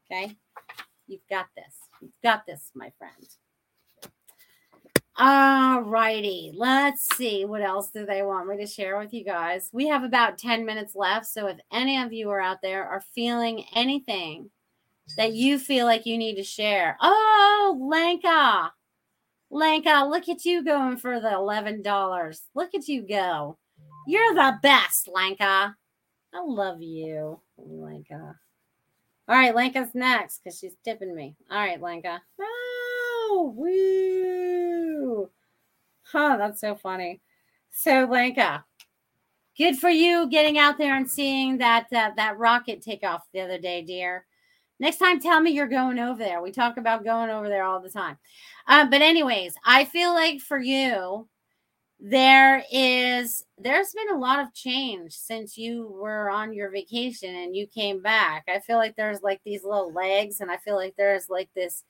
Okay. You've got this. You've got this, my friend. All righty. Let's see what else do they want me to share with you guys. We have about 10 minutes left. So if any of you are out there are feeling anything that you feel like you need to share, oh, Lenka, Lenka, look at you going for the $11. Look at you go. You're the best, Lenka. I love you, Lenka. All right, Lenka's next because she's tipping me. All right, Lenka. Ah. Oh, woo. Huh, that's so funny. So, Lenka, good for you getting out there and seeing that uh, that rocket take off the other day, dear. Next time, tell me you're going over there. We talk about going over there all the time. Um, but anyways, I feel like for you, there is there's been a lot of change since you were on your vacation and you came back. I feel like there's like these little legs, and I feel like there's like this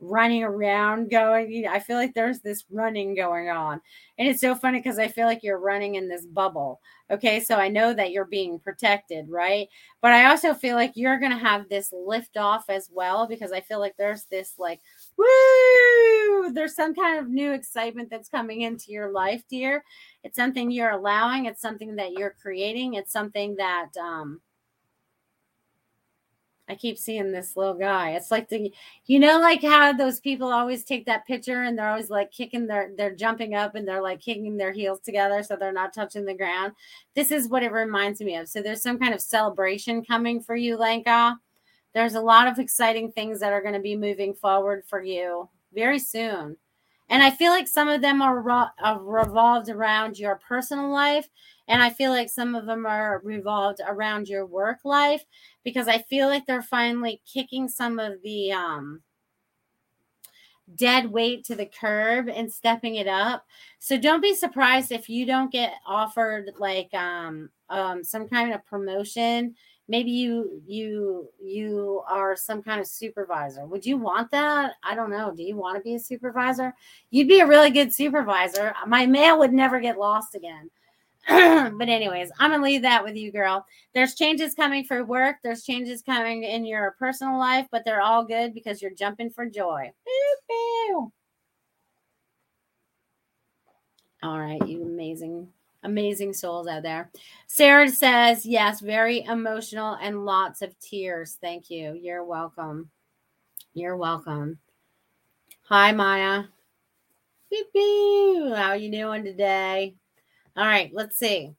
running around going. I feel like there's this running going on. And it's so funny because I feel like you're running in this bubble. Okay. So I know that you're being protected, right? But I also feel like you're to have this lift off as well because I feel like there's this like, woo, there's some kind of new excitement that's coming into your life, dear. It's something you're allowing, it's something that you're creating, it's something that, um, I keep seeing this little guy. It's like the, you know, like how those people always take that picture and they're always like kicking their, they're jumping up and they're like kicking their heels together so they're not touching the ground. This is what it reminds me of. So there's some kind of celebration coming for you, Lenka. There's a lot of exciting things that are going to be moving forward for you very soon. And I feel like some of them are, are revolved around your personal life and I feel like some of them are revolved around your work life because I feel like they're finally kicking some of the um, dead weight to the curb and stepping it up. So don't be surprised if you don't get offered like um, um, some kind of promotion. Maybe you you you are some kind of supervisor. Would you want that? I don't know. Do you want to be a supervisor? You'd be a really good supervisor. My mail would never get lost again. but anyways, I'm gonna leave that with you, girl. There's changes coming for work. There's changes coming in your personal life, but they're all good because you're jumping for joy. All right, you amazing, amazing souls out there. Sarah says yes, very emotional and lots of tears. Thank you. You're welcome. You're welcome. Hi, Maya. Beep, beep. How are you doing today? All right, let's see.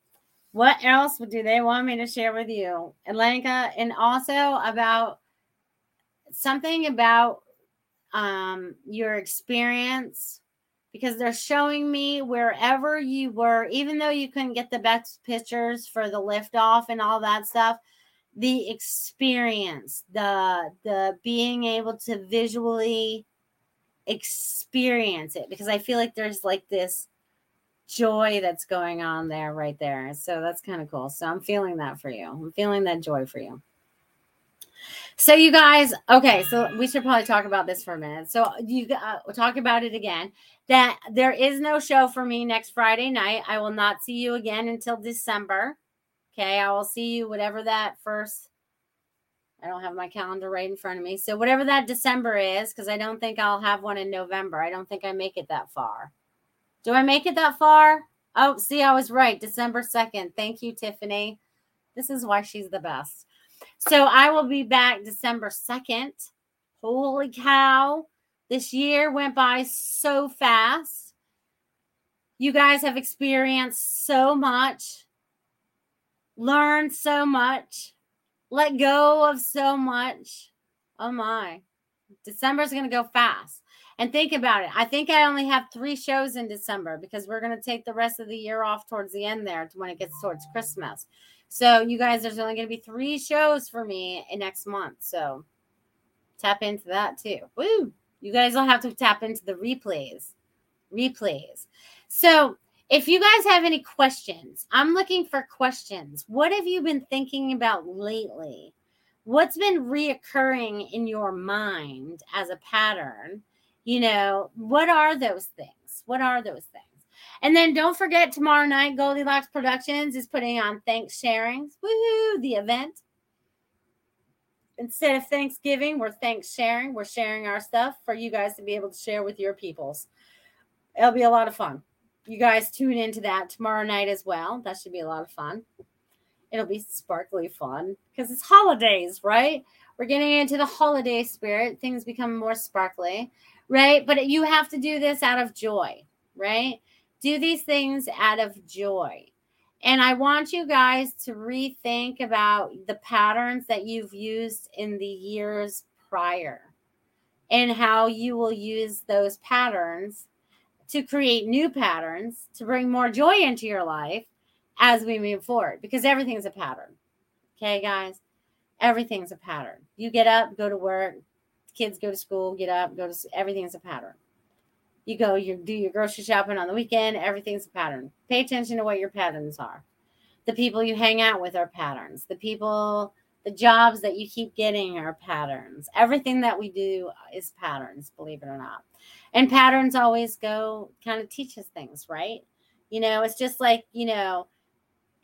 What else do they want me to share with you, Alenka? And also about something about um, your experience because they're showing me wherever you were, even though you couldn't get the best pictures for the liftoff and all that stuff, the experience, the the being able to visually experience it because I feel like there's like this joy that's going on there right there. So that's kind of cool. So I'm feeling that for you. I'm feeling that joy for you. So you guys, okay, so we should probably talk about this for a minute. So you uh, we'll talk about it again. That there is no show for me next Friday night. I will not see you again until December. Okay, I will see you whatever that first I don't have my calendar right in front of me. So whatever that December is, because I don't think I'll have one in November. I don't think I make it that far. Do I make it that far? Oh, see, I was right. December 2nd. Thank you, Tiffany. This is why she's the best. So I will be back December 2nd. Holy cow. This year went by so fast. You guys have experienced so much, learned so much, let go of so much. Oh my. December is going to go fast. And think about it. I think I only have three shows in December because we're going to take the rest of the year off towards the end there when it gets towards Christmas. So, you guys, there's only going to be three shows for me in next month. So, tap into that too. Woo! You guys will have to tap into the replays. Replays. So, if you guys have any questions, I'm looking for questions. What have you been thinking about lately? What's been reoccurring in your mind as a pattern? You know, what are those things? What are those things? And then don't forget tomorrow night, Goldylocks Productions is putting on Thanks Sharings. Woohoo, the event. Instead of Thanksgiving, we're thanks sharing. We're sharing our stuff for you guys to be able to share with your peoples. It'll be a lot of fun. You guys tune into that tomorrow night as well. That should be a lot of fun. It'll be sparkly fun because it's holidays, right? We're getting into the holiday spirit. Things become more sparkly right? But you have to do this out of joy, right? Do these things out of joy. And I want you guys to rethink about the patterns that you've used in the years prior and how you will use those patterns to create new patterns to bring more joy into your life as we move forward because everything's a pattern. Okay, guys? Everything's a pattern. You get up, go to work, kids go to school, get up, go to everything's a pattern. You go, you do your grocery shopping on the weekend, everything's a pattern. Pay attention to what your patterns are. The people you hang out with are patterns. The people, the jobs that you keep getting are patterns. Everything that we do is patterns, believe it or not. And patterns always go kind of teach us things, right? You know, it's just like, you know,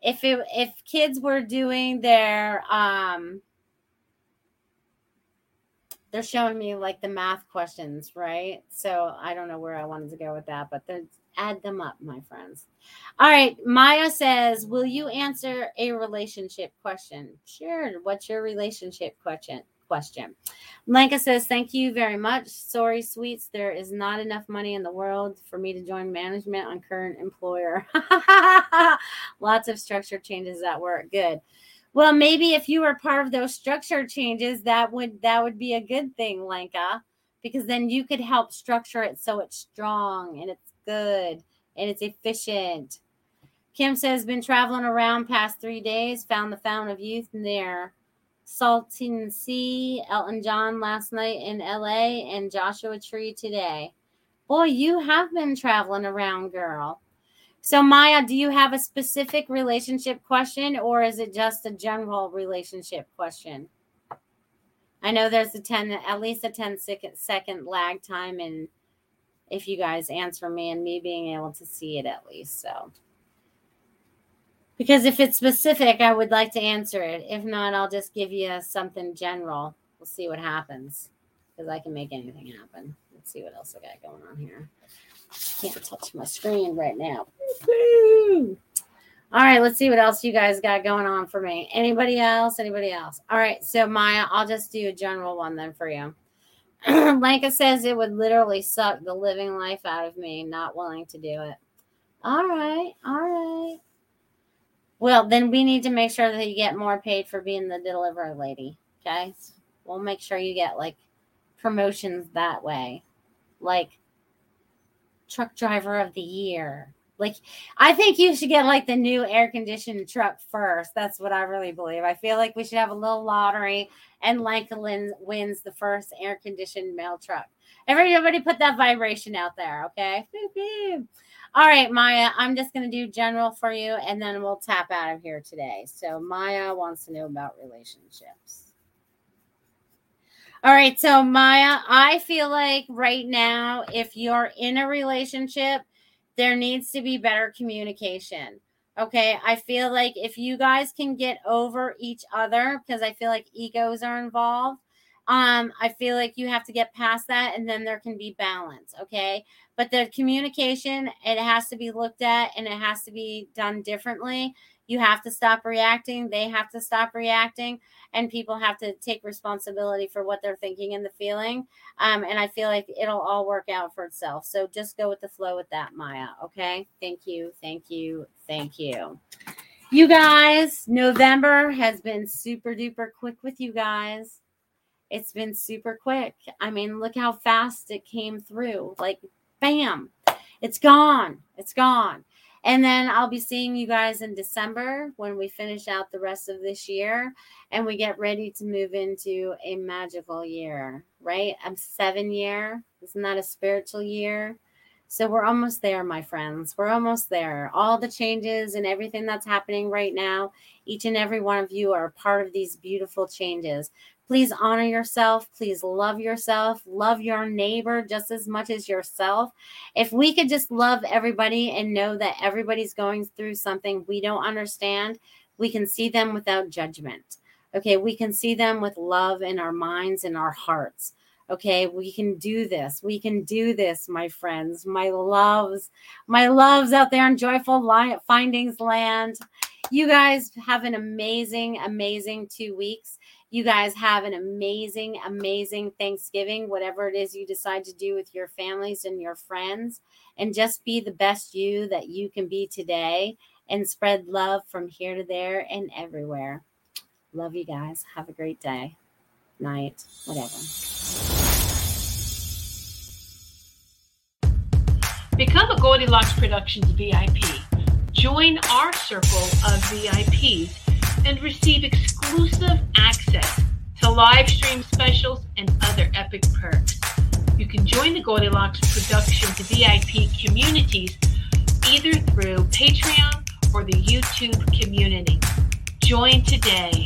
if it if kids were doing their um they're showing me like the math questions, right? So I don't know where I wanted to go with that, but then add them up, my friends. All right, Maya says, "Will you answer a relationship question?" Sure. What's your relationship question? Question. Blanca says, "Thank you very much. Sorry, sweets. There is not enough money in the world for me to join management on current employer. Lots of structure changes at work. Good." Well, maybe if you were part of those structure changes, that would that would be a good thing, lenka because then you could help structure it so it's strong and it's good and it's efficient. Kim says, been traveling around past three days, found the Fountain of Youth near Salton Sea, Elton John last night in LA, and Joshua Tree today. Boy, you have been traveling around, girl. So, Maya, do you have a specific relationship question or is it just a general relationship question? I know there's a 10, at least a 10 second, second lag time in if you guys answer me and me being able to see it at least. So, because if it's specific, I would like to answer it. If not, I'll just give you something general. We'll see what happens because I can make anything happen. Let's see what else I got going on here. Can't touch my screen right now. All right, let's see what else you guys got going on for me. Anybody else? Anybody else? All right, so Maya, I'll just do a general one then for you. Lenka says it would literally suck the living life out of me, not willing to do it. All right, all right. Well, then we need to make sure that you get more paid for being the delivery lady. Okay. We'll make sure you get like promotions that way. Like truck driver of the year. Like, I think you should get like the new air conditioned truck first. That's what I really believe. I feel like we should have a little lottery and Lankalin wins the first air conditioned mail truck. Everybody put that vibration out there, okay? All right, Maya, I'm just going to do general for you and then we'll tap out of here today. So, Maya wants to know about relationships. All right. So, Maya, I feel like right now, if you're in a relationship, there needs to be better communication. Okay. I feel like if you guys can get over each other, because I feel like egos are involved, um, I feel like you have to get past that and then there can be balance. Okay. But the communication, it has to be looked at and it has to be done differently. You have to stop reacting. They have to stop reacting and people have to take responsibility for what they're thinking and the feeling. Um, and I feel like it'll all work out for itself. So just go with the flow with that, Maya. Okay. Thank you. Thank you. Thank you. You guys, November has been super duper quick with you guys. It's been super quick. I mean, look how fast it came through. Like, bam, it's gone. It's gone. And then I'll be seeing you guys in December when we finish out the rest of this year and we get ready to move into a magical year, right? A seven year. Isn't that a spiritual year? So we're almost there, my friends. We're almost there. All the changes and everything that's happening right now, each and every one of you are part of these beautiful changes. Please honor yourself. Please love yourself. Love your neighbor just as much as yourself. If we could just love everybody and know that everybody's going through something we don't understand, we can see them without judgment. Okay, we can see them with love in our minds and our hearts. Okay, we can do this. We can do this, my friends, my loves, my loves out there in joyful findings land. You guys have an amazing, amazing two weeks. You guys have an amazing, amazing Thanksgiving, whatever it is you decide to do with your families and your friends. And just be the best you that you can be today and spread love from here to there and everywhere. Love you guys. Have a great day, night, whatever. Become a Goldylocks Productions VIP. Join our circle of VIPs and receive exclusive access to live stream specials and other epic perks. You can join the Goldylocks Productions VIP communities either through Patreon or the YouTube community. Join today.